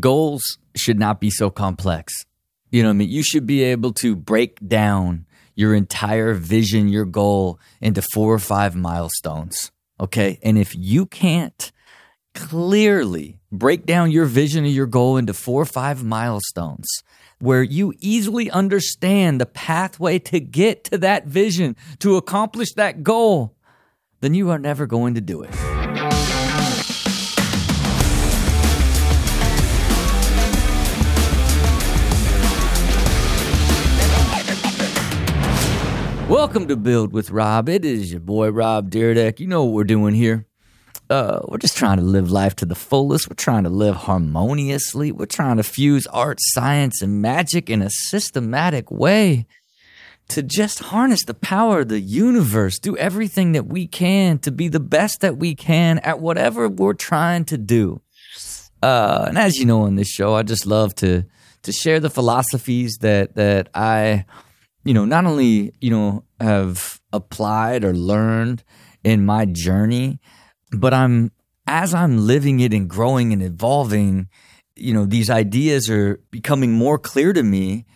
goals should not be so complex. You know what I mean? You should be able to break down your entire vision, your goal into four or five milestones. Okay. And if you can't clearly break down your vision of your goal into four or five milestones where you easily understand the pathway to get to that vision, to accomplish that goal, then you are never going to do it. Welcome to Build with Rob. It is your boy Rob Dyrdek. You know what we're doing here. Uh, we're just trying to live life to the fullest. We're trying to live harmoniously. We're trying to fuse art, science, and magic in a systematic way to just harness the power of the universe, do everything that we can to be the best that we can at whatever we're trying to do. Uh, and as you know on this show, I just love to to share the philosophies that that I you know, not only, you know, have applied or learned in my journey, but I'm, as I'm living it and growing and evolving, you know, these ideas are becoming more clear to me.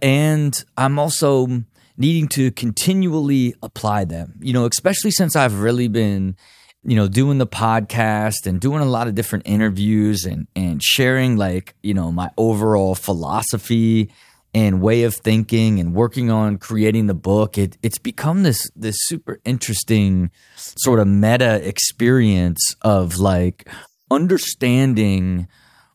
And I'm also needing to continually apply them, you know, especially since I've really been, you know, doing the podcast and doing a lot of different interviews and, and sharing like, you know, my overall philosophy and way of thinking and working on creating the book, it, it's become this this super interesting sort of meta experience of like understanding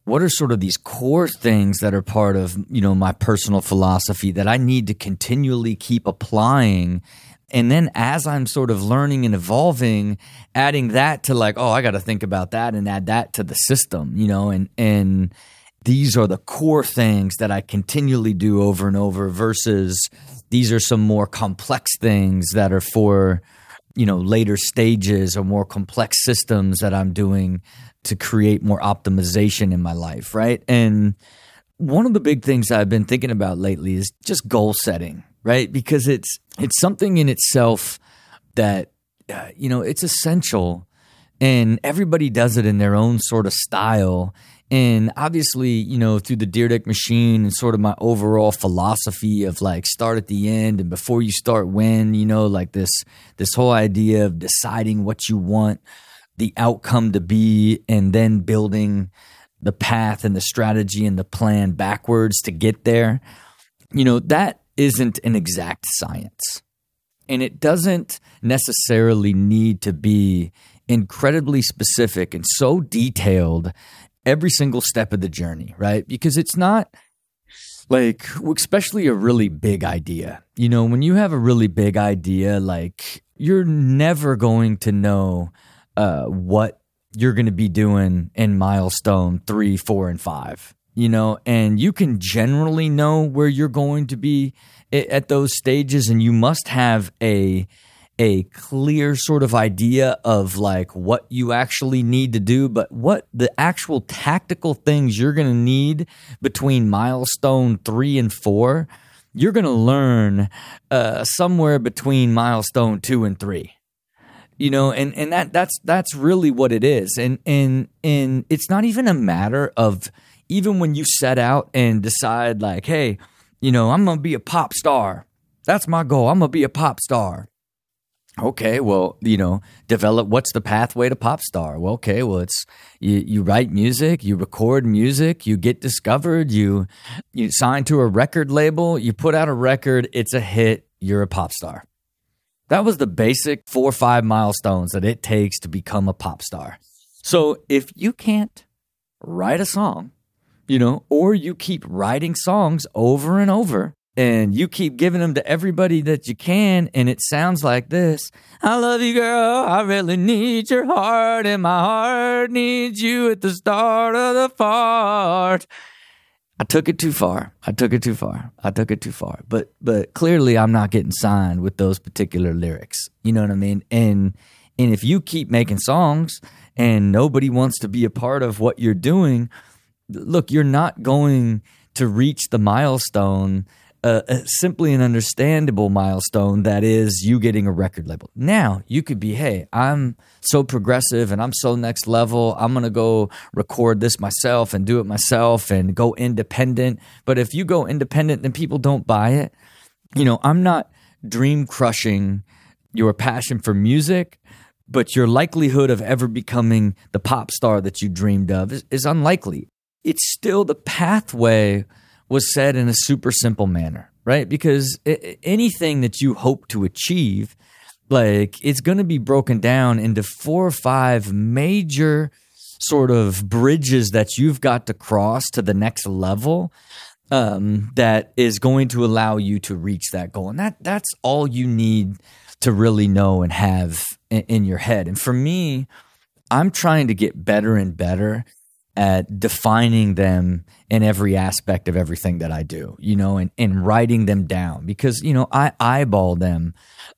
what are sort of these core things that are part of you know my personal philosophy that I need to continually keep applying. And then as I'm sort of learning and evolving, adding that to like, oh, I got to think about that and add that to the system, you know, and and these are the core things that I continually do over and over versus these are some more complex things that are for you know later stages or more complex systems that I'm doing to create more optimization in my life, right? And one of the big things I've been thinking about lately is just goal setting, right? Because it's it's something in itself that uh, you know, it's essential and everybody does it in their own sort of style and obviously, you know, through the Dyrdek machine and sort of my overall philosophy of like start at the end and before you start when, you know, like this this whole idea of deciding what you want the outcome to be and then building the path and the strategy and the plan backwards to get there. You know, that isn't an exact science. And it doesn't necessarily need to be incredibly specific and so detailed every single step of the journey, right? Because it's not like, especially a really big idea. You know, when you have a really big idea, like you're never going to know uh, what you're going to be doing in milestone three, four, and five. You know, and you can generally know where you're going to be at those stages, and you must have a a clear sort of idea of like what you actually need to do, but what the actual tactical things you're going to need between milestone three and four, you're going to learn uh, somewhere between milestone two and three. You know, and, and that that's that's really what it is, and and and it's not even a matter of even when you set out and decide like, hey, you know, I'm gonna be a pop star. That's my goal. I'm gonna be a pop star Okay, well, you know, develop what's the pathway to pop star? Well, okay, well, it's you, you write music, you record music, you get discovered, you you sign to a record label, you put out a record, it's a hit, you're a pop star. That was the basic four or five milestones that it takes to become a pop star. So if you can't write a song, you know, or you keep writing songs over and over, and you keep giving them to everybody that you can and it sounds like this. I love you girl. I really need your heart and my heart needs you at the start of the fart. I took it too far. I took it too far. I took it too far. But but clearly i'm not getting signed with those particular lyrics. You know what i mean? And and if you keep making songs and nobody wants to be a part of what you're doing look you're not going to reach the milestone a, a simply an understandable milestone that is you getting a record label. Now you could be, hey, I'm so progressive and I'm so next level. I'm gonna go record this myself and do it myself and go independent. But if you go independent, then people don't buy it. You know, I'm not dream crushing your passion for music but your likelihood of ever becoming the pop star that you dreamed of is, is, unlikely. It's still the pathway was said in a super simple manner, right? Because anything that you hope to achieve, like it's going to be broken down into four or five major sort of bridges that you've got to cross to the next level um, that is going to allow you to reach that goal. And that that's all you need to really know and have in, in your head. And for me, I'm trying to get better and better at defining them in every aspect of everything that I do, you know, and, and writing them down because, you know, I eyeball them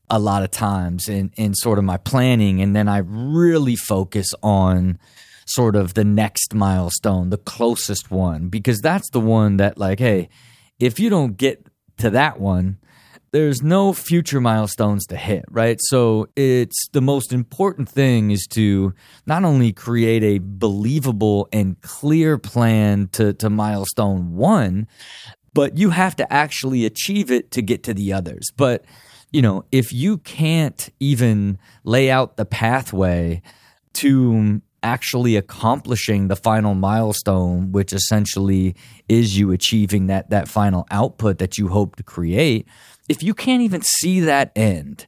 a lot of times in, in sort of my planning. And then I really focus on sort of the next milestone, the closest one, because that's the one that, like, hey, if you don't get to that one, there's no future milestones to hit, right? So it's the most important thing is to not only create a believable and clear plan to, to milestone one, but you have to actually achieve it to get to the others. But, you know, if you can't even lay out the pathway to actually accomplishing the final milestone, which essentially is you achieving that that final output that you hope to create, if you can't even see that end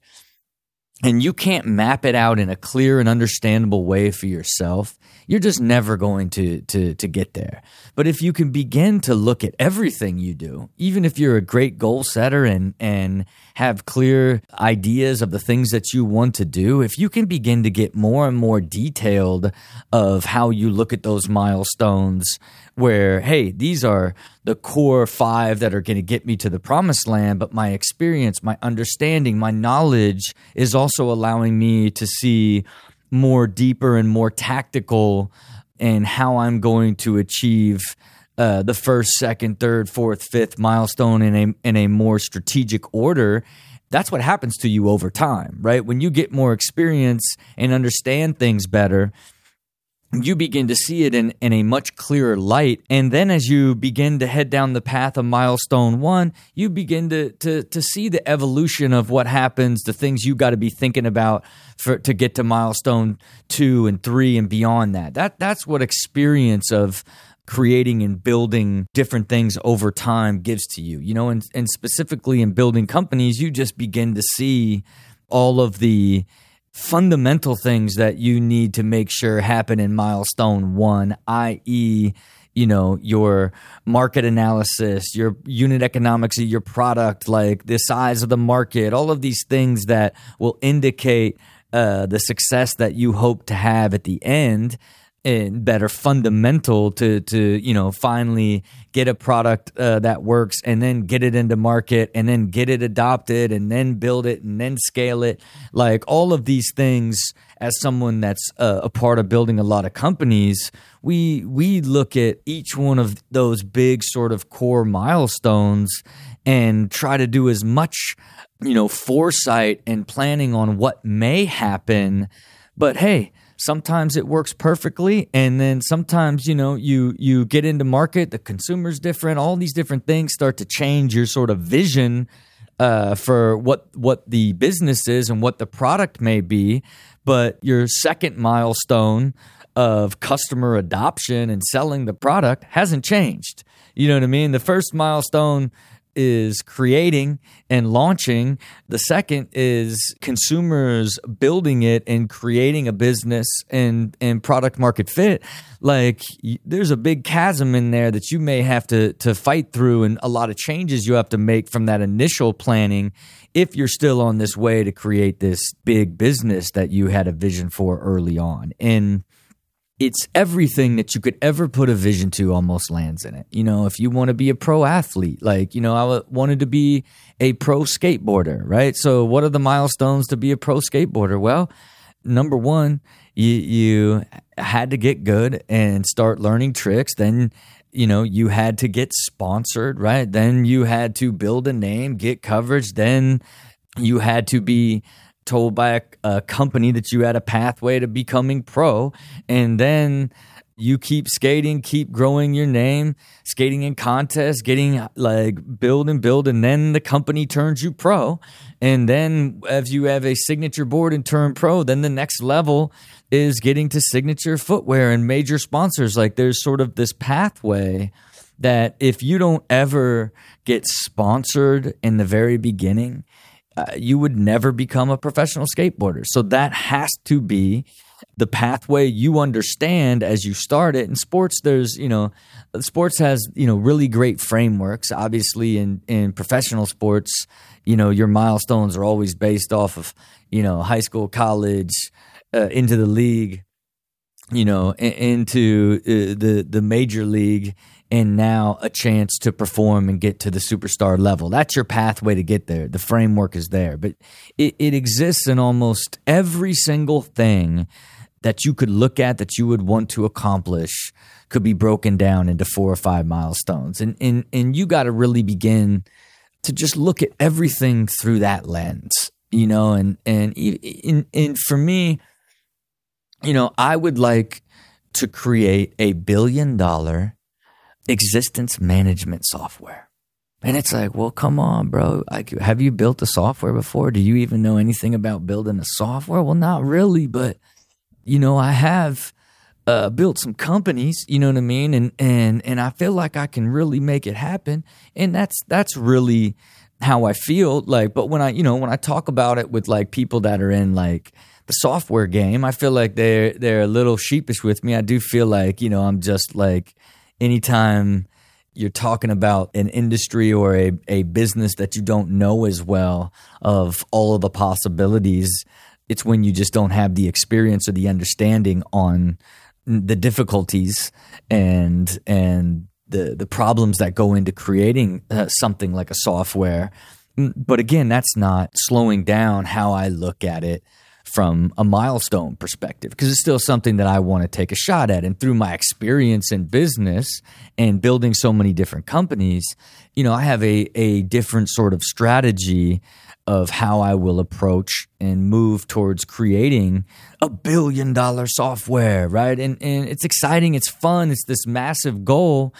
and you can't map it out in a clear and understandable way for yourself, you're just never going to, to, to get there. But if you can begin to look at everything you do, even if you're a great goal setter and, and have clear ideas of the things that you want to do, if you can begin to get more and more detailed of how you look at those milestones, where, hey, these are the core five that are going to get me to the promised land, but my experience, my understanding, my knowledge is also allowing me to see more deeper and more tactical in how I'm going to achieve uh, the first, second, third, fourth, fifth milestone in a in a more strategic order. That's what happens to you over time, right? When you get more experience and understand things better, you begin to see it in, in a much clearer light. And then as you begin to head down the path of milestone one, you begin to, to, to see the evolution of what happens, the things you got to be thinking about for, to get to milestone two and three and beyond that. That that's what experience of creating and building different things over time gives to you. You know, and, and specifically in building companies, you just begin to see all of the fundamental things that you need to make sure happen in milestone one, i.e., you know your market analysis your unit economics of your product like the size of the market all of these things that will indicate uh, the success that you hope to have at the end and that are fundamental to to you know finally get a product uh, that works and then get it into market and then get it adopted and then build it and then scale it. Like all of these things as someone that's uh, a part of building a lot of companies we we look at each one of those big sort of core milestones and try to do as much you know foresight and planning on what may happen. But hey sometimes it works perfectly and then sometimes you know you you get into market the consumer's different all these different things start to change your sort of vision uh, for what what the business is and what the product may be. But your second milestone of customer adoption and selling the product hasn't changed. You know what i mean? The first milestone is creating and launching. The second is consumers building it and creating a business and and product market fit. Like there's a big chasm in there that you may have to to fight through and a lot of changes you have to make from that initial planning if you're still on this way to create this big business that you had a vision for early on. And it's everything that you could ever put a vision to almost lands in it. You know, if you want to be a pro athlete, like, you know, I wanted to be a pro skateboarder, right? So, what are the milestones to be a pro skateboarder? Well, number one, you, you had to get good and start learning tricks. Then you know, you had to get sponsored, right? Then you had to build a name, get coverage. Then you had to be told by a, a company that you had a pathway to becoming pro. And then you keep skating, keep growing your name, skating in contests, getting like build and build, and then the company turns you pro. And then as you have a signature board and turn pro, then the next level is getting to signature footwear and major sponsors. Like there's sort of this pathway that if you don't ever get sponsored in the very beginning, uh, you would never become a professional skateboarder. So that has to be the pathway you understand as you start it. In sports, there's, you know, sports has, you know, really great frameworks. Obviously, in, in professional sports, you know, your milestones are always based off of, you know, high school, college, uh, into the league, you know, into uh, the the major league, and now a chance to perform and get to the superstar level. That's your pathway to get there. The framework is there, but it, it exists in almost every single thing that you could look at that you would want to accomplish could be broken down into four or five milestones, and and and you got to really begin to just look at everything through that lens, you know, and and and, and for me you know, I would like to create a billion dollar existence management software. And it's like, well, come on, bro. Like, have you built a software before? Do you even know anything about building a software? Well, not really, but you know, I have uh, built some companies. You know what I mean? And and and I feel like I can really make it happen. And that's that's really how I feel. Like, but when I, you know, when I talk about it with like people that are in like the software game. I feel like they're they're a little sheepish with me. I do feel like you know I'm just like anytime you're talking about an industry or a, a business that you don't know as well of all of the possibilities it's when you just don't have the experience or the understanding on the difficulties and and the the problems that go into creating uh, something like a software. But again that's not slowing down how i look at it from a milestone perspective because it's still something that I want to take a shot at. And through my experience in business and building so many different companies, you know, I have a, a different sort of strategy of how I will approach and move towards creating a billion dollar software, right? And and it's exciting, it's fun, it's this massive goal,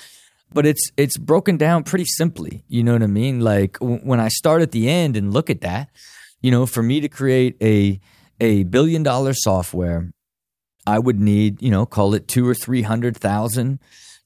but it's it's broken down pretty simply. You know what I mean? Like w- when I start at the end and look at that, you know, for me to create a a billion dollar software, I would need, you know, call it two or 300,000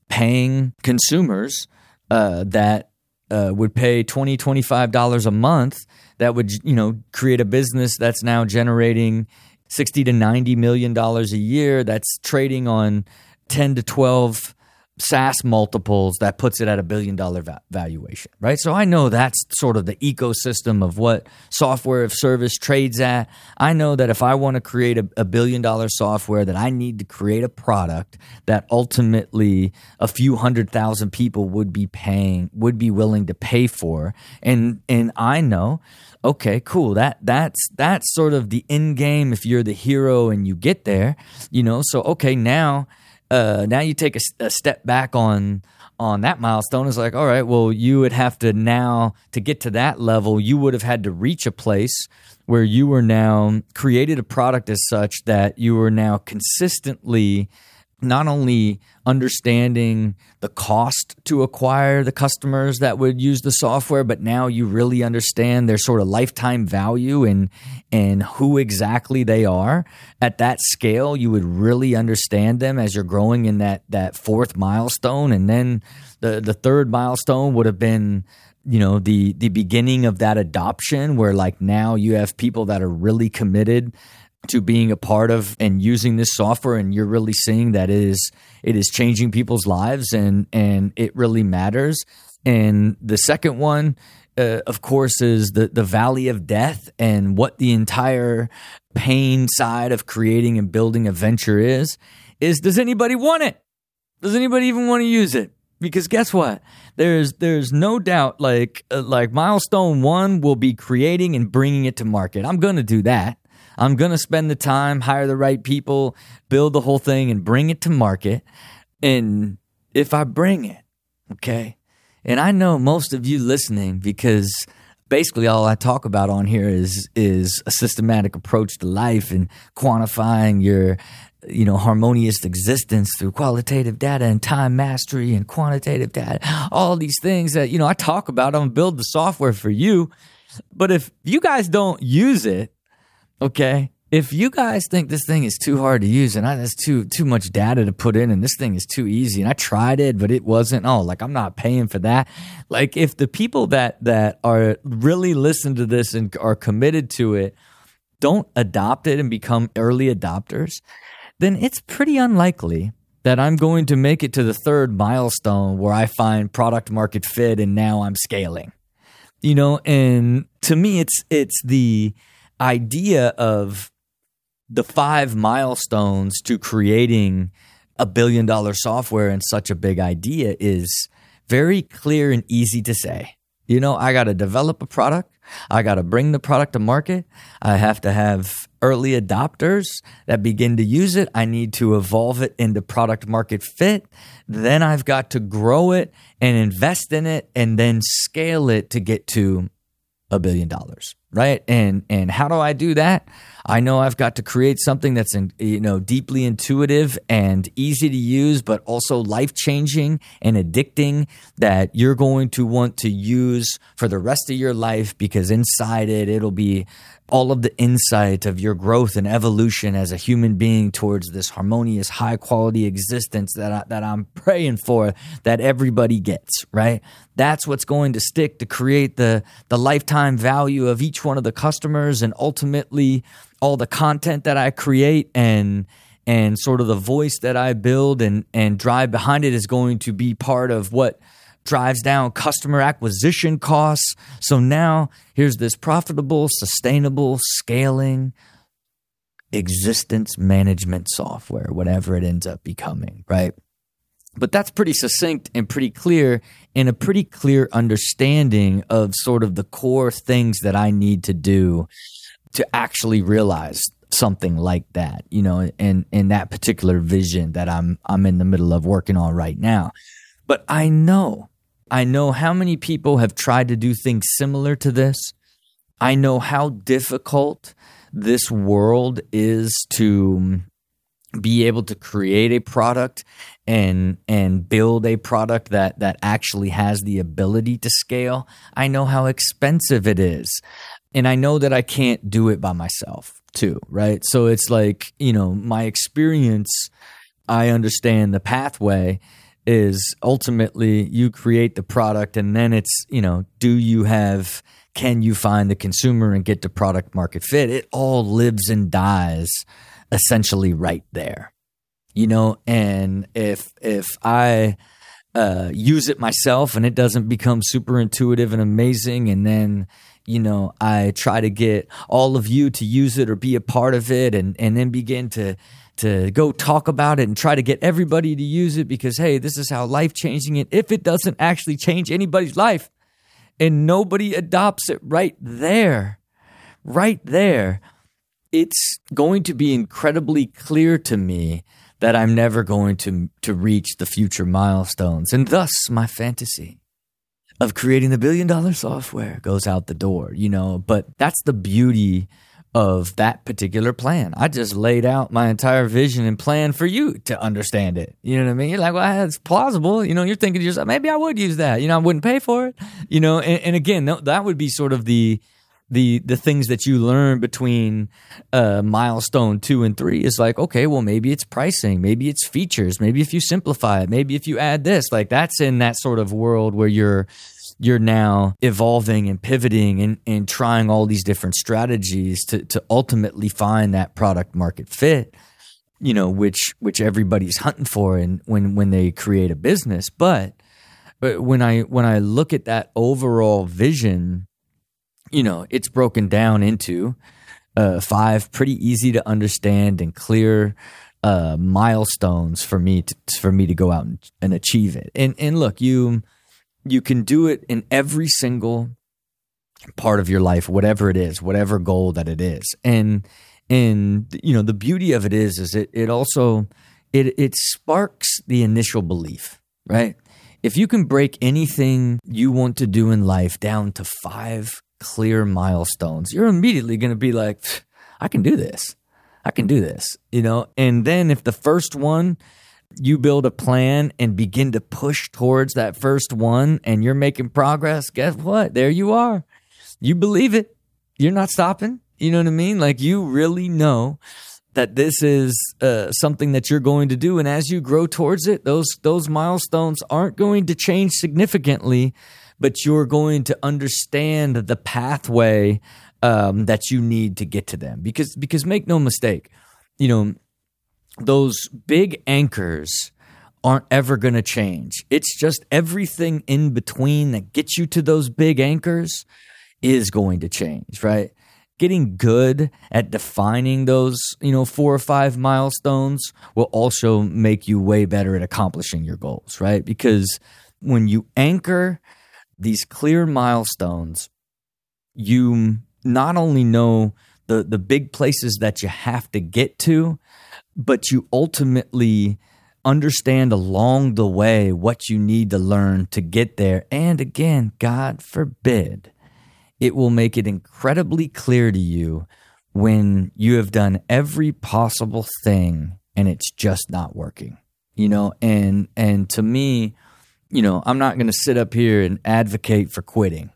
paying consumers uh, that uh, would pay 20 $25 a month that would, you know, create a business that's now generating 60 to 90 million dollars a year that's trading on 10 to 12 SaaS multiples that puts it at a billion dollar va- valuation, right? So I know that's sort of the ecosystem of what software of service trades at. I know that if I want to create a, a billion dollar software, that I need to create a product that ultimately a few hundred thousand people would be paying, would be willing to pay for, and and I know okay, cool. That that's that's sort of the end game if you're the hero and you get there, you know. So okay, now uh, now you take a, a, step back on on that milestone. It's like all right well you would have to now to get to that level you would have had to reach a place where you were now created a product as such that you were now consistently not only understanding the cost to acquire the customers that would use the software, but now you really understand their sort of lifetime value and and who exactly they are. At that scale, you would really understand them as you're growing in that that fourth milestone, and then the the third milestone would have been you know the the beginning of that adoption where like now you have people that are really committed to being a part of and using this software and you're really seeing that it is it is changing people's lives and and it really matters. And the second one uh, of course is the the valley of death and what the entire pain side of creating and building a venture is is does anybody want it? Does anybody even want to use it? Because guess what? There's there's no doubt like uh, like milestone 1 will be creating and bringing it to market. I'm going to do that I'm going to spend the time, hire the right people, build the whole thing, and bring it to market. And if I bring it, okay, and I know most of you listening because basically all I talk about on here is is a systematic approach to life and quantifying your you know harmonious existence through qualitative data and time mastery and quantitative data. All these things that you know I talk about I'm build the software for you. But if you guys don't use it okay? If you guys think this thing is too hard to use and I, that's too too much data to put in and this thing is too easy and I tried it but it wasn't oh like I'm not paying for that. Like if the people that that are really listen to this and are committed to it don't adopt it and become early adopters then it's pretty unlikely that I'm going to make it to the third milestone where I find product market fit and now I'm scaling. You know and to me it's it's the idea of the five milestones to creating a billion dollar software and such a big idea is very clear and easy to say. You know, I got to develop a product. I got to bring the product to market. I have to have early adopters that begin to use it. I need to evolve it into product market fit. Then I've got to grow it and invest in it and then scale it to get to a billion dollars right? And and how do i do that? I know i've got to create something that's in, you know deeply intuitive and easy to use but also life changing and addicting that you're going to want to use for the rest of your life because inside it it'll be all of the insight of your growth and evolution as a human being towards this harmonious, high quality existence that I, that I'm praying for that everybody gets, right? That's what's going to stick to create the the lifetime value of each one of the customers and ultimately all the content that I create and and sort of the voice that I build and and drive behind it is going to be part of what drives down customer acquisition costs. So now here's this profitable, sustainable, scaling existence management software, whatever it ends up becoming, right? But that's pretty succinct and pretty clear, and a pretty clear understanding of sort of the core things that I need to do to actually realize something like that, you know, and in that particular vision that I'm I'm in the middle of working on right now. But I know I know how many people have tried to do things similar to this. I know how difficult this world is to be able to create a product and and build a product that that actually has the ability to scale. I know how expensive it is. And I know that I can't do it by myself too, right? So it's like, you know, my experience I understand the pathway is ultimately you create the product and then it's, you know, do you have can you find the consumer and get the product market fit? It all lives and dies essentially right there. You know, and if if I uh, use it myself and it doesn't become super intuitive and amazing and then you know i try to get all of you to use it or be a part of it and and then begin to to go talk about it and try to get everybody to use it because hey this is how life changing it if it doesn't actually change anybody's life. And nobody adopts it right there right there. It's going to be incredibly clear to me that I'm never going to to reach the future milestones. And thus my fantasy of creating the billion dollar software goes out the door you know but that's the beauty of that particular plan. I just laid out my entire vision and plan for you to understand it. You know what I mean? You're like, well, it's plausible. You know, you're thinking to yourself, maybe I would use that. You know, I wouldn't pay for it. You know, and, and again, that would be sort of the the the things that you learn between uh, milestone two and three is like, okay, well, maybe it's pricing, maybe it's features, maybe if you simplify it, maybe if you add this, like that's in that sort of world where you're you're now evolving and pivoting and, and trying all these different strategies to, to ultimately find that product market fit you know which which everybody's hunting for and when when they create a business. But but when i when i look at that overall vision you know it's broken down into uh, five pretty easy to understand and clear uh, milestones for me to for me to go out and, and achieve it and and look you you can do it in every single part of your life, whatever it is, whatever goal that it is. And and you know, the beauty of it is is it it also it it sparks the initial belief. right? If you can break anything you want to do in life down to five clear milestones, you're immediately going to be like, I can do this. I can do this, you know? And then if the first one, you build a plan and begin to push towards that first one and you're making progress, guess what? There you are. You believe it. You're not stopping. You know what I mean? Like you really know that this is uh, something that you're going to do and as you grow towards it those those milestones aren't going to change significantly but you're going to understand the pathway um, that you need to get to them. Because because make no mistake you know those big anchors aren't ever going to change. It's just everything in between that gets you to those big anchors is going to change right? Getting good at defining those, you know, four or five milestones will also make you way better at accomplishing your goals, right? Because when you anchor these clear milestones, you not only know the the big places that you have to get to, but you ultimately understand along the way what you need to learn to get there. And again, God forbid, it will make it incredibly clear to you when you have done every possible thing and it's just not working you know and and to me you know i'm not going to sit up here and advocate for quitting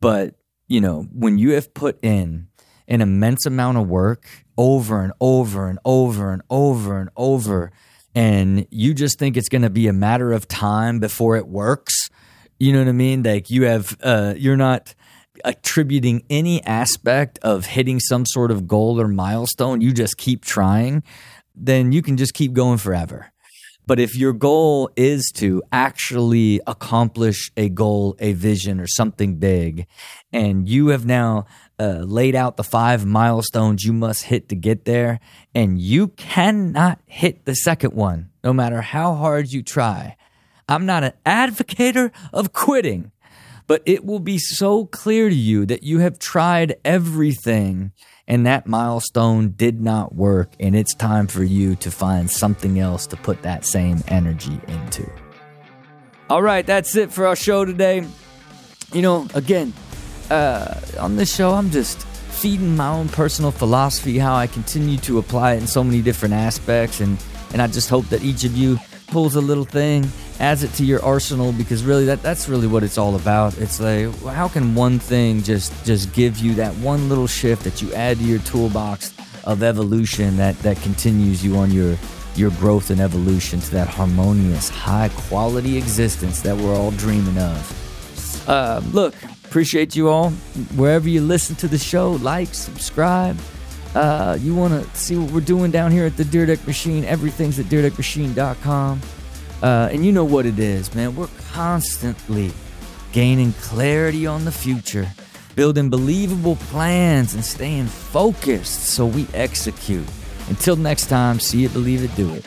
but you know when you have put in an immense amount of work over and over and over and over and over and you just think it's going to be a matter of time before it works you know what i mean like you have uh you're not attributing any aspect of hitting some sort of goal or milestone, you just keep trying, then you can just keep going forever. But if your goal is to actually accomplish a goal, a vision, or something big, and you have now uh, laid out the five milestones you must hit to get there, and you cannot hit the second one, no matter how hard you try, I'm not an advocator of quitting but it will be so clear to you that you have tried everything and that milestone did not work, and it's time for you to find something else to put that same energy into. All right, that's it for our show today. You know, again, uh, on this show, I'm just feeding my own personal philosophy, how I continue to apply it in so many different aspects, and and I just hope that each of you pulls a little thing adds it to your arsenal because really that that's really what it's all about. It's like how can one thing just just give you that one little shift that you add to your toolbox of evolution that that continues you on your your growth and evolution to that harmonious, high quality existence that we're all dreaming of. Uh, look, appreciate you all. Wherever you listen to the show, like, subscribe. Uh, you want to see what we're doing down here at the Dyrdek Machine? Everything's at dyrdekmachine.com. Uh, and you know what it is, man. We're constantly gaining clarity on the future, building believable plans, and staying focused so we execute. Until next time, see it, believe it, do it.